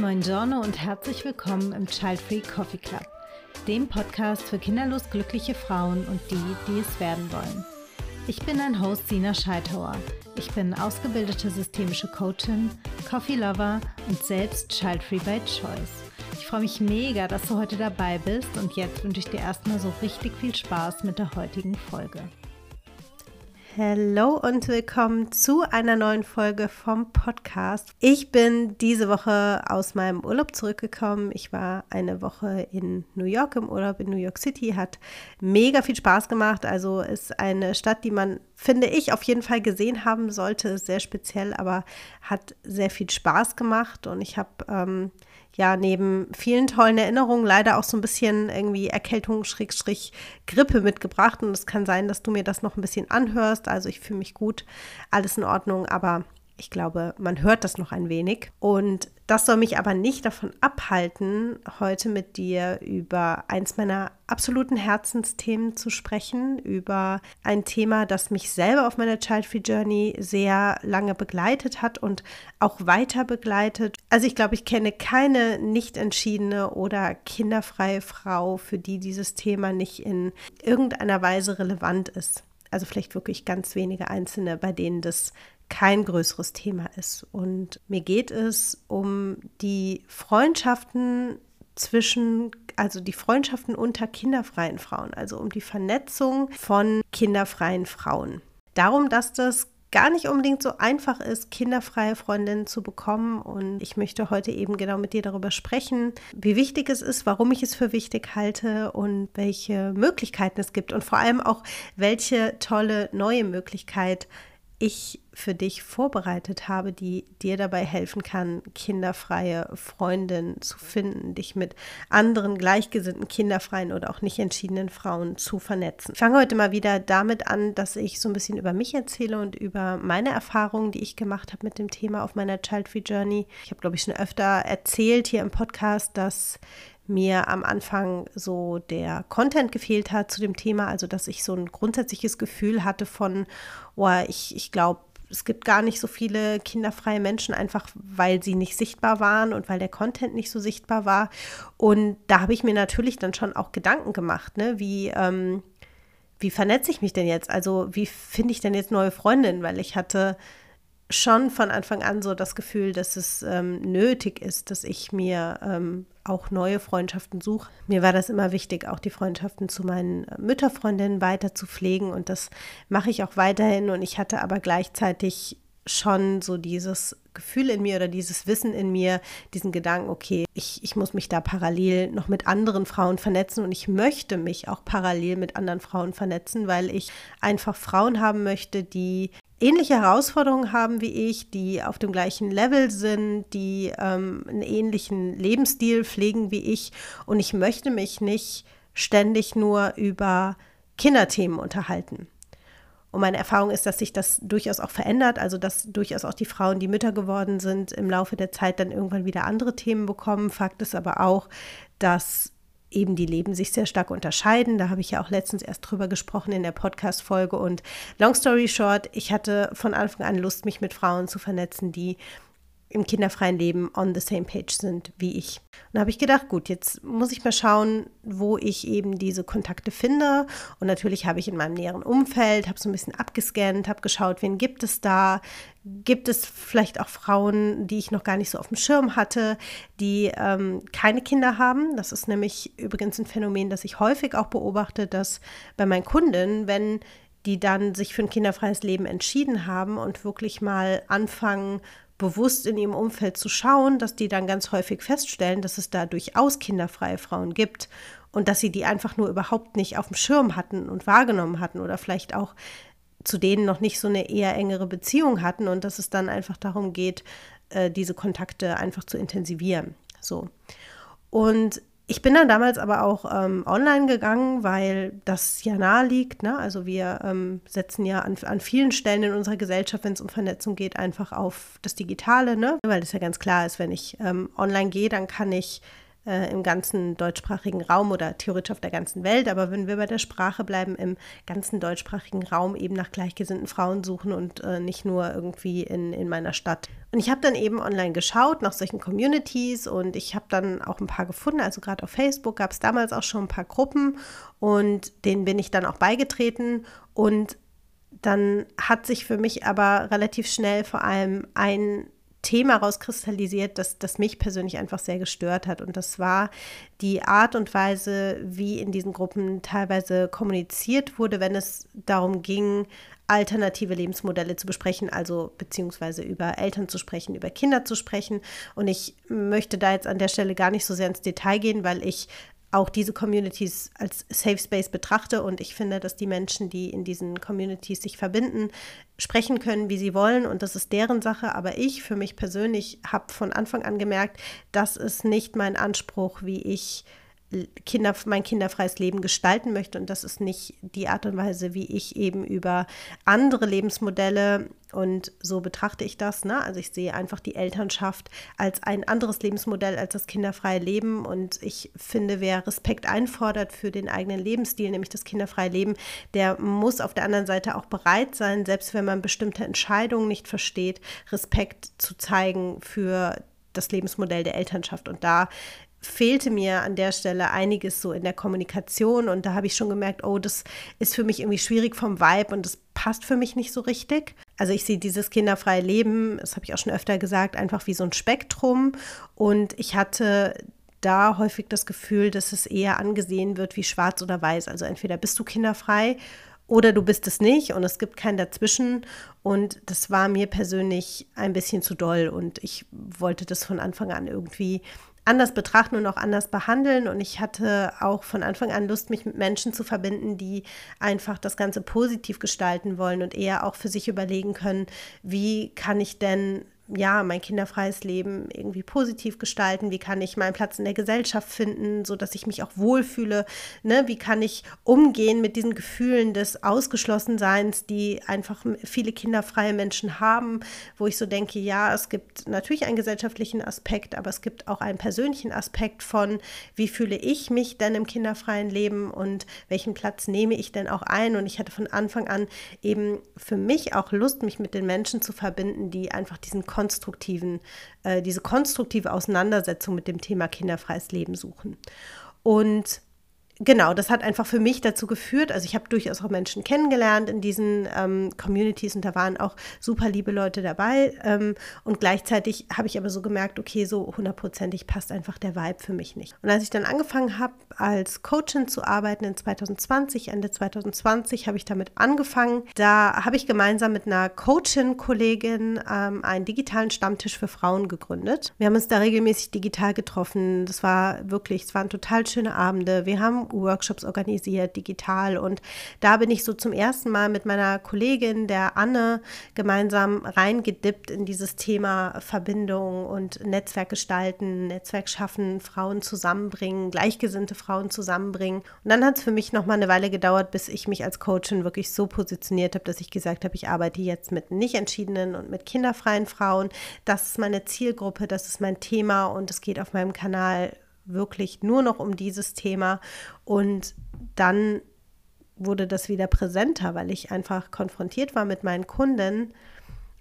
Buongiorno und herzlich willkommen im Child Free Coffee Club, dem Podcast für kinderlos glückliche Frauen und die, die es werden wollen. Ich bin dein Host Sina Scheithauer. Ich bin ausgebildete systemische Coachin, Coffee Lover und selbst Child Free by Choice. Ich freue mich mega, dass du heute dabei bist und jetzt wünsche ich dir erstmal so richtig viel Spaß mit der heutigen Folge. Hallo und willkommen zu einer neuen Folge vom Podcast. Ich bin diese Woche aus meinem Urlaub zurückgekommen. Ich war eine Woche in New York im Urlaub in New York City, hat mega viel Spaß gemacht. Also ist eine Stadt, die man, finde ich, auf jeden Fall gesehen haben sollte. Sehr speziell, aber hat sehr viel Spaß gemacht und ich habe ähm, ja neben vielen tollen Erinnerungen leider auch so ein bisschen irgendwie Erkältung, Schrägstrich, Grippe mitgebracht. Und es kann sein, dass du mir das noch ein bisschen anhörst. Also ich fühle mich gut, alles in Ordnung, aber ich glaube, man hört das noch ein wenig. Und das soll mich aber nicht davon abhalten, heute mit dir über eins meiner absoluten Herzensthemen zu sprechen, über ein Thema, das mich selber auf meiner Child Free Journey sehr lange begleitet hat und auch weiter begleitet. Also ich glaube, ich kenne keine nicht entschiedene oder kinderfreie Frau, für die dieses Thema nicht in irgendeiner Weise relevant ist. Also vielleicht wirklich ganz wenige Einzelne, bei denen das kein größeres Thema ist. Und mir geht es um die Freundschaften zwischen, also die Freundschaften unter kinderfreien Frauen, also um die Vernetzung von kinderfreien Frauen. Darum, dass das gar nicht unbedingt so einfach ist, kinderfreie Freundinnen zu bekommen. Und ich möchte heute eben genau mit dir darüber sprechen, wie wichtig es ist, warum ich es für wichtig halte und welche Möglichkeiten es gibt und vor allem auch, welche tolle neue Möglichkeit ich für dich vorbereitet habe, die dir dabei helfen kann, kinderfreie Freundinnen zu finden, dich mit anderen gleichgesinnten, kinderfreien oder auch nicht entschiedenen Frauen zu vernetzen. Ich fange heute mal wieder damit an, dass ich so ein bisschen über mich erzähle und über meine Erfahrungen, die ich gemacht habe mit dem Thema auf meiner Child Free Journey. Ich habe, glaube ich, schon öfter erzählt hier im Podcast, dass mir am Anfang so der Content gefehlt hat zu dem Thema, also dass ich so ein grundsätzliches Gefühl hatte von, oh, ich, ich glaube, es gibt gar nicht so viele kinderfreie Menschen, einfach weil sie nicht sichtbar waren und weil der Content nicht so sichtbar war. Und da habe ich mir natürlich dann schon auch Gedanken gemacht, ne? wie, ähm, wie vernetze ich mich denn jetzt? Also wie finde ich denn jetzt neue Freundinnen? Weil ich hatte schon von Anfang an so das Gefühl, dass es ähm, nötig ist, dass ich mir ähm, auch neue Freundschaften suche. Mir war das immer wichtig, auch die Freundschaften zu meinen äh, Mütterfreundinnen weiter zu pflegen und das mache ich auch weiterhin. Und ich hatte aber gleichzeitig schon so dieses Gefühl in mir oder dieses Wissen in mir, diesen Gedanken, okay, ich, ich muss mich da parallel noch mit anderen Frauen vernetzen und ich möchte mich auch parallel mit anderen Frauen vernetzen, weil ich einfach Frauen haben möchte, die ähnliche Herausforderungen haben wie ich, die auf dem gleichen Level sind, die ähm, einen ähnlichen Lebensstil pflegen wie ich. Und ich möchte mich nicht ständig nur über Kinderthemen unterhalten. Und meine Erfahrung ist, dass sich das durchaus auch verändert, also dass durchaus auch die Frauen, die Mütter geworden sind, im Laufe der Zeit dann irgendwann wieder andere Themen bekommen. Fakt ist aber auch, dass eben die Leben sich sehr stark unterscheiden. Da habe ich ja auch letztens erst drüber gesprochen in der Podcast-Folge. Und long story short, ich hatte von Anfang an Lust, mich mit Frauen zu vernetzen, die im kinderfreien Leben on the same page sind wie ich. Und da habe ich gedacht, gut, jetzt muss ich mal schauen, wo ich eben diese Kontakte finde. Und natürlich habe ich in meinem näheren Umfeld, habe so ein bisschen abgescannt, habe geschaut, wen gibt es da? Gibt es vielleicht auch Frauen, die ich noch gar nicht so auf dem Schirm hatte, die ähm, keine Kinder haben? Das ist nämlich übrigens ein Phänomen, das ich häufig auch beobachte, dass bei meinen Kunden, wenn die dann sich für ein kinderfreies Leben entschieden haben und wirklich mal anfangen, bewusst in ihrem Umfeld zu schauen, dass die dann ganz häufig feststellen, dass es da durchaus kinderfreie Frauen gibt und dass sie die einfach nur überhaupt nicht auf dem Schirm hatten und wahrgenommen hatten oder vielleicht auch zu denen noch nicht so eine eher engere Beziehung hatten und dass es dann einfach darum geht, äh, diese Kontakte einfach zu intensivieren. So. Und ich bin dann damals aber auch ähm, online gegangen, weil das ja nahe liegt. Ne? Also wir ähm, setzen ja an, an vielen Stellen in unserer Gesellschaft, wenn es um Vernetzung geht, einfach auf das Digitale, ne? weil es ja ganz klar ist, wenn ich ähm, online gehe, dann kann ich äh, im ganzen deutschsprachigen Raum oder theoretisch auf der ganzen Welt. Aber wenn wir bei der Sprache bleiben, im ganzen deutschsprachigen Raum eben nach gleichgesinnten Frauen suchen und äh, nicht nur irgendwie in, in meiner Stadt. Und ich habe dann eben online geschaut nach solchen Communities und ich habe dann auch ein paar gefunden. Also gerade auf Facebook gab es damals auch schon ein paar Gruppen und denen bin ich dann auch beigetreten. Und dann hat sich für mich aber relativ schnell vor allem ein Thema rauskristallisiert, das, das mich persönlich einfach sehr gestört hat. Und das war die Art und Weise, wie in diesen Gruppen teilweise kommuniziert wurde, wenn es darum ging, alternative Lebensmodelle zu besprechen, also beziehungsweise über Eltern zu sprechen, über Kinder zu sprechen. Und ich möchte da jetzt an der Stelle gar nicht so sehr ins Detail gehen, weil ich auch diese Communities als Safe Space betrachte und ich finde, dass die Menschen, die in diesen Communities sich verbinden, sprechen können, wie sie wollen und das ist deren Sache. Aber ich für mich persönlich habe von Anfang an gemerkt, das ist nicht mein Anspruch, wie ich Kinder, mein kinderfreies Leben gestalten möchte. Und das ist nicht die Art und Weise, wie ich eben über andere Lebensmodelle und so betrachte ich das. Ne? Also ich sehe einfach die Elternschaft als ein anderes Lebensmodell als das kinderfreie Leben. Und ich finde, wer Respekt einfordert für den eigenen Lebensstil, nämlich das kinderfreie Leben, der muss auf der anderen Seite auch bereit sein, selbst wenn man bestimmte Entscheidungen nicht versteht, Respekt zu zeigen für das Lebensmodell der Elternschaft. Und da fehlte mir an der Stelle einiges so in der Kommunikation und da habe ich schon gemerkt, oh, das ist für mich irgendwie schwierig vom Vibe und das passt für mich nicht so richtig. Also ich sehe dieses kinderfreie Leben, das habe ich auch schon öfter gesagt, einfach wie so ein Spektrum und ich hatte da häufig das Gefühl, dass es eher angesehen wird wie schwarz oder weiß. Also entweder bist du kinderfrei oder du bist es nicht und es gibt kein Dazwischen. Und das war mir persönlich ein bisschen zu doll und ich wollte das von Anfang an irgendwie anders betrachten und auch anders behandeln. Und ich hatte auch von Anfang an Lust, mich mit Menschen zu verbinden, die einfach das Ganze positiv gestalten wollen und eher auch für sich überlegen können, wie kann ich denn ja, mein kinderfreies Leben irgendwie positiv gestalten? Wie kann ich meinen Platz in der Gesellschaft finden, sodass ich mich auch wohlfühle? Ne? Wie kann ich umgehen mit diesen Gefühlen des Ausgeschlossenseins, die einfach viele kinderfreie Menschen haben, wo ich so denke, ja, es gibt natürlich einen gesellschaftlichen Aspekt, aber es gibt auch einen persönlichen Aspekt von, wie fühle ich mich denn im kinderfreien Leben und welchen Platz nehme ich denn auch ein? Und ich hatte von Anfang an eben für mich auch Lust, mich mit den Menschen zu verbinden, die einfach diesen Kon konstruktiven, äh, diese konstruktive Auseinandersetzung mit dem Thema kinderfreies Leben suchen. Und genau, das hat einfach für mich dazu geführt. Also ich habe durchaus auch Menschen kennengelernt in diesen ähm, Communities und da waren auch super liebe Leute dabei. Ähm, und gleichzeitig habe ich aber so gemerkt, okay, so hundertprozentig passt einfach der Vibe für mich nicht. Und als ich dann angefangen habe, als Coachin zu arbeiten in 2020, Ende 2020 habe ich damit angefangen. Da habe ich gemeinsam mit einer Coachin-Kollegin ähm, einen digitalen Stammtisch für Frauen gegründet. Wir haben uns da regelmäßig digital getroffen. Das war wirklich, es waren total schöne Abende. Wir haben Workshops organisiert, digital. Und da bin ich so zum ersten Mal mit meiner Kollegin, der Anne, gemeinsam reingedippt in dieses Thema Verbindung und Netzwerk gestalten, Netzwerk schaffen, Frauen zusammenbringen, gleichgesinnte Frauen zusammenbringen. Und dann hat es für mich noch mal eine Weile gedauert, bis ich mich als Coachin wirklich so positioniert habe, dass ich gesagt habe, ich arbeite jetzt mit nicht entschiedenen und mit kinderfreien Frauen. Das ist meine Zielgruppe, das ist mein Thema und es geht auf meinem Kanal wirklich nur noch um dieses Thema. Und dann wurde das wieder präsenter, weil ich einfach konfrontiert war mit meinen Kunden.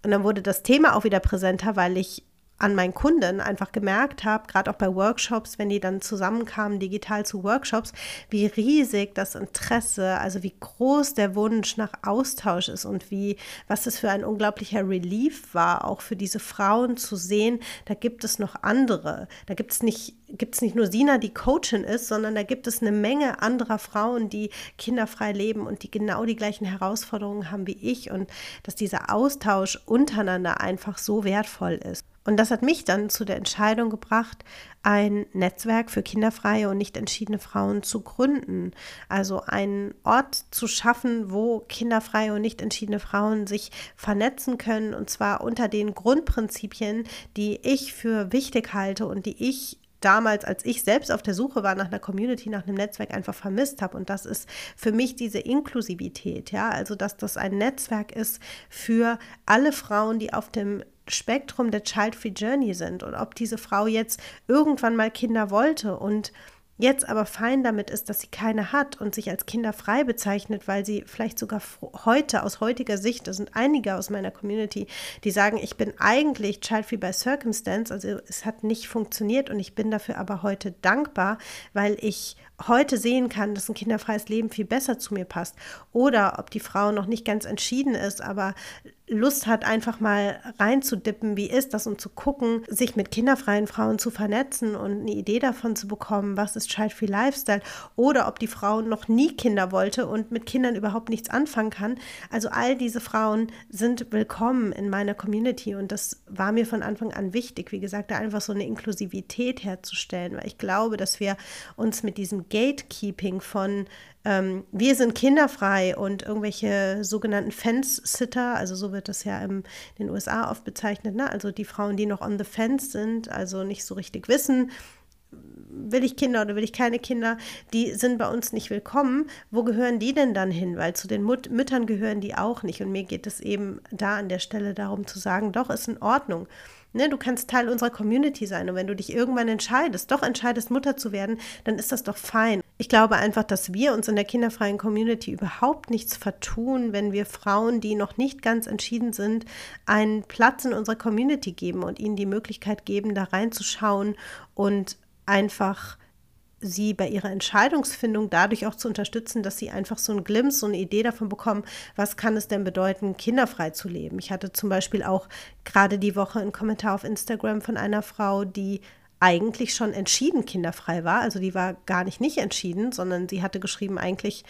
Und dann wurde das Thema auch wieder präsenter, weil ich an meinen Kunden einfach gemerkt habe, gerade auch bei Workshops, wenn die dann zusammenkamen digital zu Workshops, wie riesig das Interesse, also wie groß der Wunsch nach Austausch ist und wie, was das für ein unglaublicher Relief war, auch für diese Frauen zu sehen, da gibt es noch andere. Da gibt es nicht, gibt es nicht nur Sina, die Coachin ist, sondern da gibt es eine Menge anderer Frauen, die kinderfrei leben und die genau die gleichen Herausforderungen haben wie ich und dass dieser Austausch untereinander einfach so wertvoll ist. Und das hat mich dann zu der Entscheidung gebracht, ein Netzwerk für kinderfreie und nicht entschiedene Frauen zu gründen. Also einen Ort zu schaffen, wo kinderfreie und nicht entschiedene Frauen sich vernetzen können. Und zwar unter den Grundprinzipien, die ich für wichtig halte und die ich damals, als ich selbst auf der Suche war nach einer Community, nach einem Netzwerk, einfach vermisst habe. Und das ist für mich diese Inklusivität, ja, also dass das ein Netzwerk ist für alle Frauen, die auf dem Spektrum der Child-Free Journey sind und ob diese Frau jetzt irgendwann mal Kinder wollte und jetzt aber fein damit ist, dass sie keine hat und sich als kinderfrei bezeichnet, weil sie vielleicht sogar heute aus heutiger Sicht, das sind einige aus meiner Community, die sagen, ich bin eigentlich child-free by circumstance, also es hat nicht funktioniert und ich bin dafür aber heute dankbar, weil ich heute sehen kann, dass ein kinderfreies Leben viel besser zu mir passt. Oder ob die Frau noch nicht ganz entschieden ist, aber Lust hat, einfach mal reinzudippen, wie ist das und zu gucken, sich mit kinderfreien Frauen zu vernetzen und eine Idee davon zu bekommen, was ist Child-Free Lifestyle oder ob die Frau noch nie Kinder wollte und mit Kindern überhaupt nichts anfangen kann. Also all diese Frauen sind willkommen in meiner Community und das war mir von Anfang an wichtig, wie gesagt, da einfach so eine Inklusivität herzustellen, weil ich glaube, dass wir uns mit diesem Gatekeeping von ähm, wir sind kinderfrei und irgendwelche sogenannten Fence-Sitter, also so wird das ja in den USA oft bezeichnet, ne? also die Frauen, die noch on the fence sind, also nicht so richtig wissen, will ich Kinder oder will ich keine Kinder, die sind bei uns nicht willkommen. Wo gehören die denn dann hin? Weil zu den Mut Müttern gehören die auch nicht. Und mir geht es eben da an der Stelle darum zu sagen, doch, ist in Ordnung. Ne, du kannst Teil unserer Community sein und wenn du dich irgendwann entscheidest, doch entscheidest, Mutter zu werden, dann ist das doch fein. Ich glaube einfach, dass wir uns in der kinderfreien Community überhaupt nichts vertun, wenn wir Frauen, die noch nicht ganz entschieden sind, einen Platz in unserer Community geben und ihnen die Möglichkeit geben, da reinzuschauen und einfach sie bei ihrer Entscheidungsfindung dadurch auch zu unterstützen, dass sie einfach so ein Glimpse, so eine Idee davon bekommen, was kann es denn bedeuten, kinderfrei zu leben. Ich hatte zum Beispiel auch gerade die Woche einen Kommentar auf Instagram von einer Frau, die eigentlich schon entschieden kinderfrei war. Also die war gar nicht nicht entschieden, sondern sie hatte geschrieben, eigentlich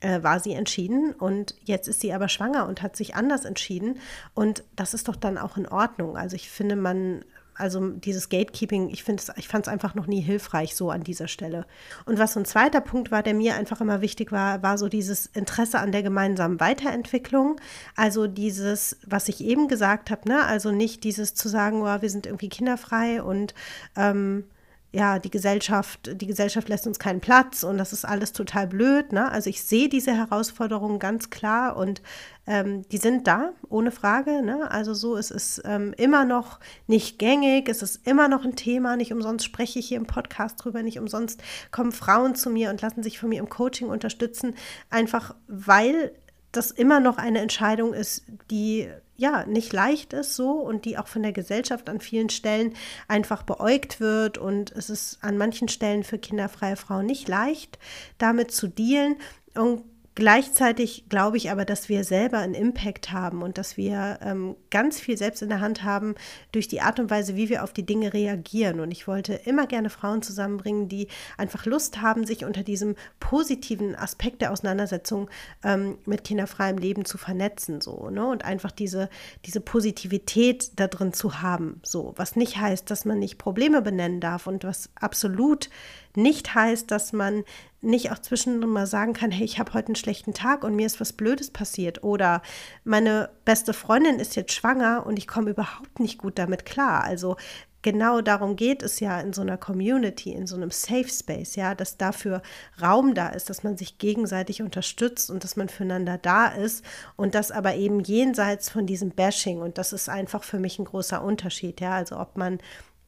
äh, war sie entschieden und jetzt ist sie aber schwanger und hat sich anders entschieden. Und das ist doch dann auch in Ordnung. Also ich finde, man also dieses Gatekeeping, ich ich fand es einfach noch nie hilfreich so an dieser Stelle. Und was so ein zweiter Punkt war, der mir einfach immer wichtig war, war so dieses Interesse an der gemeinsamen Weiterentwicklung. Also dieses, was ich eben gesagt habe, ne? also nicht dieses zu sagen, oh, wir sind irgendwie kinderfrei und ähm, ja, die Gesellschaft, die Gesellschaft lässt uns keinen Platz und das ist alles total blöd. Ne? Also ich sehe diese Herausforderungen ganz klar und ähm, die sind da, ohne Frage. Ne? Also so, es ist ähm, immer noch nicht gängig, es ist immer noch ein Thema, nicht umsonst spreche ich hier im Podcast drüber, nicht umsonst kommen Frauen zu mir und lassen sich von mir im Coaching unterstützen, einfach weil das immer noch eine Entscheidung ist, die ja nicht leicht ist so und die auch von der Gesellschaft an vielen Stellen einfach beäugt wird und es ist an manchen Stellen für kinderfreie Frauen nicht leicht, damit zu dealen. Und Gleichzeitig glaube ich aber, dass wir selber einen Impact haben und dass wir ähm, ganz viel selbst in der Hand haben durch die Art und Weise, wie wir auf die Dinge reagieren. Und ich wollte immer gerne Frauen zusammenbringen, die einfach Lust haben, sich unter diesem positiven Aspekt der Auseinandersetzung ähm, mit kinderfreiem Leben zu vernetzen. So, ne? Und einfach diese, diese Positivität da drin zu haben. So, was nicht heißt, dass man nicht Probleme benennen darf und was absolut nicht heißt, dass man nicht auch zwischendurch mal sagen kann, hey, ich habe heute einen schlechten Tag und mir ist was Blödes passiert. Oder meine beste Freundin ist jetzt schwanger und ich komme überhaupt nicht gut damit klar. Also genau darum geht es ja in so einer Community, in so einem Safe Space, ja, dass dafür Raum da ist, dass man sich gegenseitig unterstützt und dass man füreinander da ist und das aber eben jenseits von diesem Bashing und das ist einfach für mich ein großer Unterschied, ja, also ob man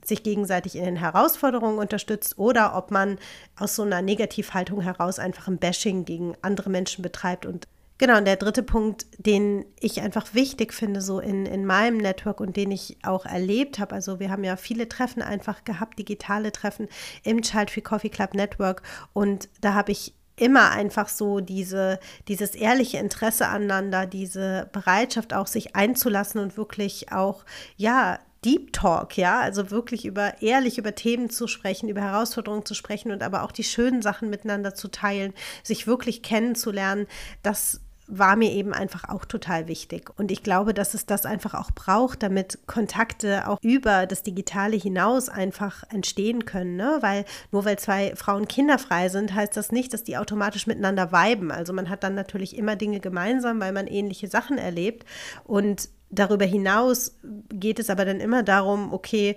sich gegenseitig in den Herausforderungen unterstützt oder ob man aus so einer Negativhaltung heraus einfach ein Bashing gegen andere Menschen betreibt. Und genau, und der dritte Punkt, den ich einfach wichtig finde, so in, in meinem Network und den ich auch erlebt habe, also wir haben ja viele Treffen einfach gehabt, digitale Treffen im Child Free Coffee Club Network und da habe ich immer einfach so diese, dieses ehrliche Interesse aneinander, diese Bereitschaft auch sich einzulassen und wirklich auch, ja, Deep Talk, ja, also wirklich über ehrlich über Themen zu sprechen, über Herausforderungen zu sprechen und aber auch die schönen Sachen miteinander zu teilen, sich wirklich kennenzulernen, das war mir eben einfach auch total wichtig. Und ich glaube, dass es das einfach auch braucht, damit Kontakte auch über das Digitale hinaus einfach entstehen können. Ne? Weil nur weil zwei Frauen kinderfrei sind, heißt das nicht, dass die automatisch miteinander viben. Also man hat dann natürlich immer Dinge gemeinsam, weil man ähnliche Sachen erlebt. Und darüber hinaus geht es aber dann immer darum, okay,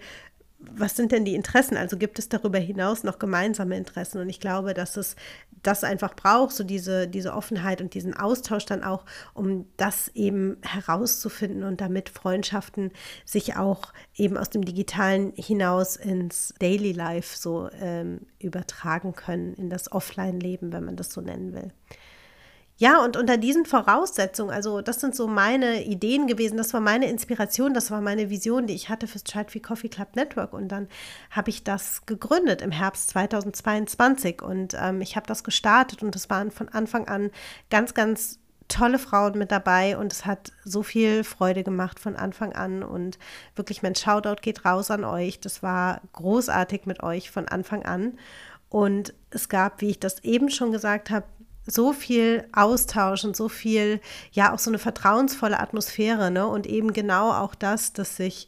was sind denn die Interessen? Also gibt es darüber hinaus noch gemeinsame Interessen? Und ich glaube, dass es das einfach braucht, so diese, diese Offenheit und diesen Austausch dann auch, um das eben herauszufinden und damit Freundschaften sich auch eben aus dem Digitalen hinaus ins Daily Life so ähm, übertragen können, in das Offline-Leben, wenn man das so nennen will. Ja, und unter diesen Voraussetzungen, also das sind so meine Ideen gewesen, das war meine Inspiration, das war meine Vision, die ich hatte fürs Child Free Coffee Club Network. Und dann habe ich das gegründet im Herbst 2022 und ähm, ich habe das gestartet und es waren von Anfang an ganz, ganz tolle Frauen mit dabei und es hat so viel Freude gemacht von Anfang an und wirklich mein Shoutout geht raus an euch. Das war großartig mit euch von Anfang an. Und es gab, wie ich das eben schon gesagt habe, so viel Austausch und so viel, ja, auch so eine vertrauensvolle Atmosphäre, ne? Und eben genau auch das, dass sich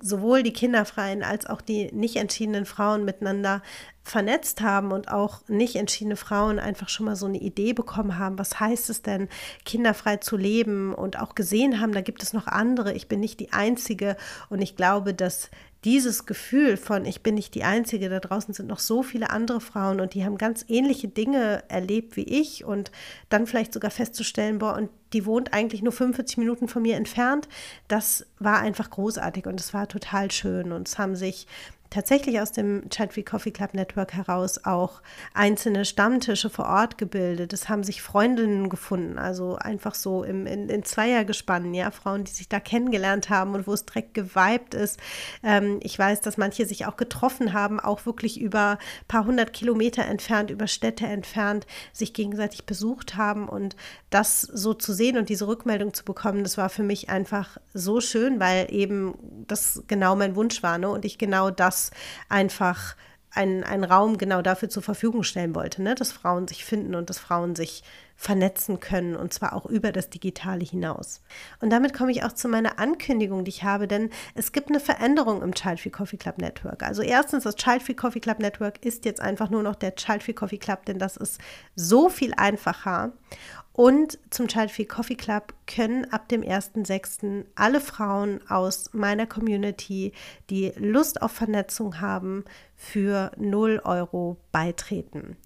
sowohl die kinderfreien als auch die nicht entschiedenen Frauen miteinander vernetzt haben und auch nicht entschiedene Frauen einfach schon mal so eine Idee bekommen haben, was heißt es denn, kinderfrei zu leben und auch gesehen haben, da gibt es noch andere, ich bin nicht die Einzige und ich glaube, dass dieses Gefühl von, ich bin nicht die Einzige, da draußen sind noch so viele andere Frauen und die haben ganz ähnliche Dinge erlebt wie ich und dann vielleicht sogar festzustellen, boah, und die wohnt eigentlich nur 45 Minuten von mir entfernt, das war einfach großartig und es war total schön und es haben sich tatsächlich aus dem Free Coffee Club Network heraus auch einzelne Stammtische vor Ort gebildet. Es haben sich Freundinnen gefunden, also einfach so im, in, in Zweiergespannen, ja, Frauen, die sich da kennengelernt haben und wo es direkt geweibt ist. Ähm, ich weiß, dass manche sich auch getroffen haben, auch wirklich über ein paar hundert Kilometer entfernt, über Städte entfernt, sich gegenseitig besucht haben und das so zu sehen und diese Rückmeldung zu bekommen, das war für mich einfach so schön, weil eben das genau mein Wunsch war ne? und ich genau das einfach einen, einen Raum genau dafür zur Verfügung stellen wollte, ne? dass Frauen sich finden und dass Frauen sich vernetzen können und zwar auch über das Digitale hinaus. Und damit komme ich auch zu meiner Ankündigung, die ich habe, denn es gibt eine Veränderung im Child Free Coffee Club Network. Also erstens, das Child Free Coffee Club Network ist jetzt einfach nur noch der Child Free Coffee Club, denn das ist so viel einfacher. Und zum Child Free Coffee Club können ab dem 1.6. alle Frauen aus meiner Community, die Lust auf Vernetzung haben, für 0 Euro beitreten.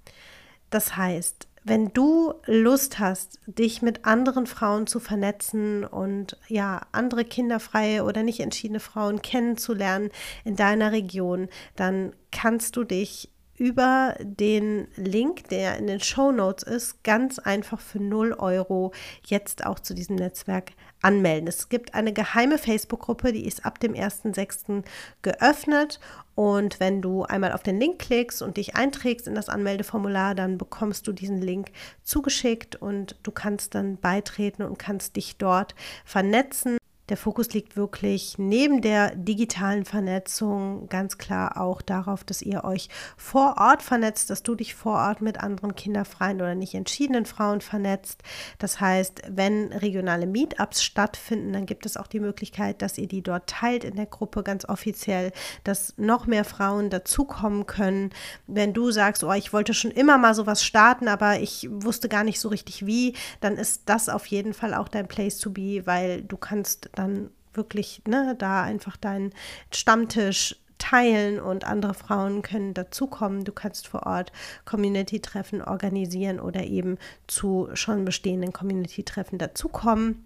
Das heißt, wenn du Lust hast, dich mit anderen Frauen zu vernetzen und ja, andere kinderfreie oder nicht entschiedene Frauen kennenzulernen in deiner Region, dann kannst du dich über den Link, der in den Show Notes ist, ganz einfach für 0 Euro jetzt auch zu diesem Netzwerk anmelden. Es gibt eine geheime Facebook-Gruppe, die ist ab dem 1.6. geöffnet. Und wenn du einmal auf den Link klickst und dich einträgst in das Anmeldeformular, dann bekommst du diesen Link zugeschickt und du kannst dann beitreten und kannst dich dort vernetzen. Der Fokus liegt wirklich neben der digitalen Vernetzung ganz klar auch darauf, dass ihr euch vor Ort vernetzt, dass du dich vor Ort mit anderen kinderfreien oder nicht entschiedenen Frauen vernetzt. Das heißt, wenn regionale Meetups stattfinden, dann gibt es auch die Möglichkeit, dass ihr die dort teilt in der Gruppe ganz offiziell, dass noch mehr Frauen dazukommen können. Wenn du sagst, oh, ich wollte schon immer mal sowas starten, aber ich wusste gar nicht so richtig wie, dann ist das auf jeden Fall auch dein Place to be, weil du kannst dann wirklich ne, da einfach deinen Stammtisch teilen und andere Frauen können dazukommen. Du kannst vor Ort Community-Treffen organisieren oder eben zu schon bestehenden Community-Treffen dazukommen.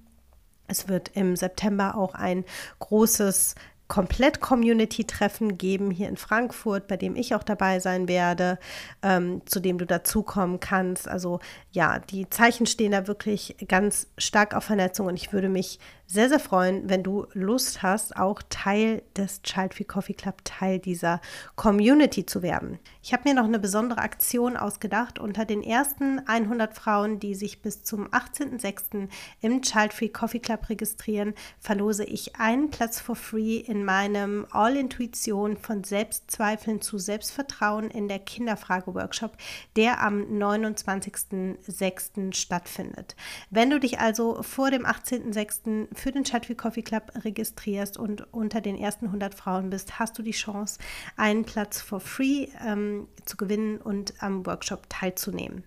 Es wird im September auch ein großes komplett Community-Treffen geben hier in Frankfurt, bei dem ich auch dabei sein werde, ähm, zu dem du dazukommen kannst. Also ja, die Zeichen stehen da wirklich ganz stark auf Vernetzung und ich würde mich sehr, sehr freuen, wenn du Lust hast, auch Teil des Child Free Coffee Club, Teil dieser Community zu werden. Ich habe mir noch eine besondere Aktion ausgedacht. Unter den ersten 100 Frauen, die sich bis zum 18.06. im Child Free Coffee Club registrieren, verlose ich einen Platz for free in meinem All-Intuition von Selbstzweifeln zu Selbstvertrauen in der Kinderfrage-Workshop, der am 29.06. stattfindet. Wenn du dich also vor dem 18.06 für den Chatwheel Coffee Club registrierst und unter den ersten 100 Frauen bist, hast du die Chance, einen Platz for free ähm, zu gewinnen und am Workshop teilzunehmen.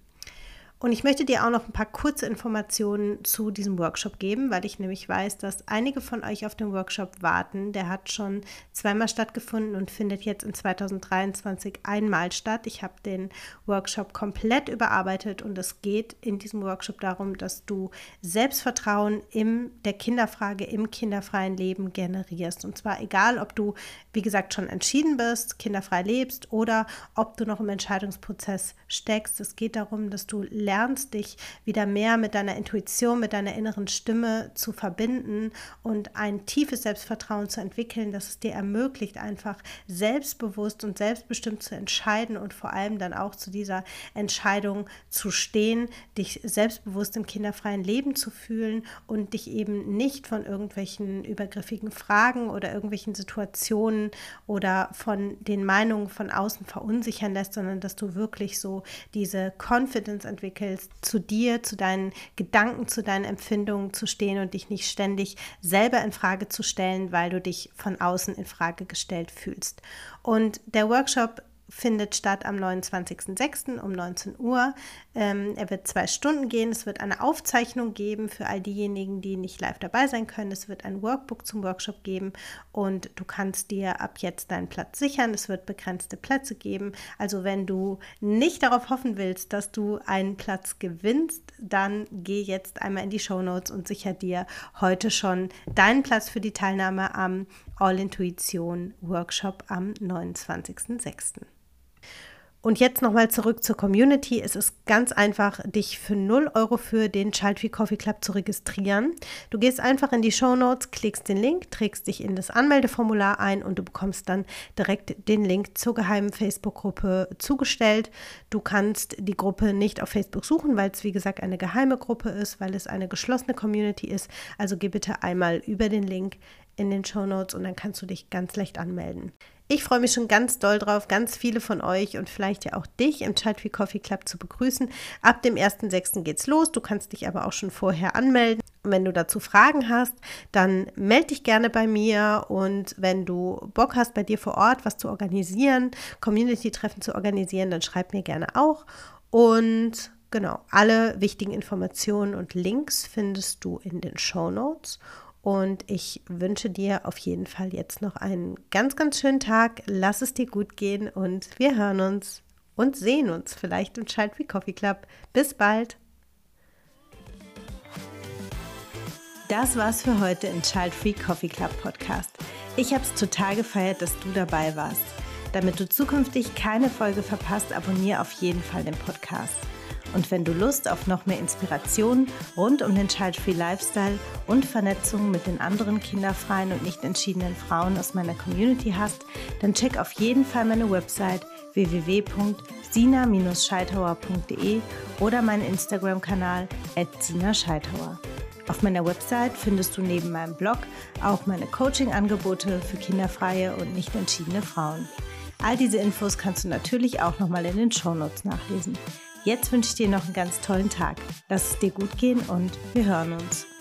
Und ich möchte dir auch noch ein paar kurze Informationen zu diesem Workshop geben, weil ich nämlich weiß, dass einige von euch auf den Workshop warten. Der hat schon zweimal stattgefunden und findet jetzt in 2023 einmal statt. Ich habe den Workshop komplett überarbeitet und es geht in diesem Workshop darum, dass du Selbstvertrauen in der Kinderfrage im kinderfreien Leben generierst. Und zwar egal, ob du, wie gesagt, schon entschieden bist, kinderfrei lebst oder ob du noch im Entscheidungsprozess steckst. Es geht darum, dass du lernst, lernst, dich wieder mehr mit deiner Intuition, mit deiner inneren Stimme zu verbinden und ein tiefes Selbstvertrauen zu entwickeln, das es dir ermöglicht, einfach selbstbewusst und selbstbestimmt zu entscheiden und vor allem dann auch zu dieser Entscheidung zu stehen, dich selbstbewusst im kinderfreien Leben zu fühlen und dich eben nicht von irgendwelchen übergriffigen Fragen oder irgendwelchen Situationen oder von den Meinungen von außen verunsichern lässt, sondern dass du wirklich so diese Confidence entwickelst, entwickelst, zu dir, zu deinen Gedanken, zu deinen Empfindungen zu stehen und dich nicht ständig selber in Frage zu stellen, weil du dich von außen in Frage gestellt fühlst. Und der Workshop findet statt am 29.06. um 19 Uhr. Ähm, er wird zwei Stunden gehen. Es wird eine Aufzeichnung geben für all diejenigen, die nicht live dabei sein können. Es wird ein Workbook zum Workshop geben und du kannst dir ab jetzt deinen Platz sichern. Es wird begrenzte Plätze geben. Also wenn du nicht darauf hoffen willst, dass du einen Platz gewinnst, dann geh jetzt einmal in die Show Notes und sicher dir heute schon deinen Platz für die Teilnahme am All Intuition Workshop am 29.06. Und jetzt nochmal zurück zur Community. Es ist ganz einfach, dich für 0 Euro für den Child Free Coffee Club zu registrieren. Du gehst einfach in die Show Notes, klickst den Link, trägst dich in das Anmeldeformular ein und du bekommst dann direkt den Link zur geheimen Facebook-Gruppe zugestellt. Du kannst die Gruppe nicht auf Facebook suchen, weil es wie gesagt eine geheime Gruppe ist, weil es eine geschlossene Community ist. Also geh bitte einmal über den Link in den Show Notes und dann kannst du dich ganz leicht anmelden. Ich freue mich schon ganz doll drauf, ganz viele von euch und vielleicht ja auch dich im Free Coffee Club zu begrüßen. Ab dem 1.6. geht's los. Du kannst dich aber auch schon vorher anmelden. Und wenn du dazu Fragen hast, dann melde dich gerne bei mir und wenn du Bock hast, bei dir vor Ort was zu organisieren, Community-Treffen zu organisieren, dann schreib mir gerne auch. Und genau, alle wichtigen Informationen und Links findest du in den Show Notes. Und ich wünsche dir auf jeden Fall jetzt noch einen ganz, ganz schönen Tag. Lass es dir gut gehen und wir hören uns und sehen uns vielleicht im Child Free Coffee Club. Bis bald. Das war's für heute im Child Free Coffee Club Podcast. Ich habe es total gefeiert, dass du dabei warst. Damit du zukünftig keine Folge verpasst, abonniere auf jeden Fall den Podcast. Und wenn du Lust auf noch mehr Inspiration rund um den Child-Free Lifestyle und Vernetzung mit den anderen kinderfreien und nicht entschiedenen Frauen aus meiner Community hast, dann check auf jeden Fall meine Website www.sina-scheithauer.de oder meinen Instagram-Kanal @sina_scheithauer. Auf meiner Website findest du neben meinem Blog auch meine Coaching-Angebote für kinderfreie und nicht entschiedene Frauen. All diese Infos kannst du natürlich auch nochmal in den Shownotes nachlesen. Jetzt wünsche ich dir noch einen ganz tollen Tag. Lass es dir gut gehen und wir hören uns.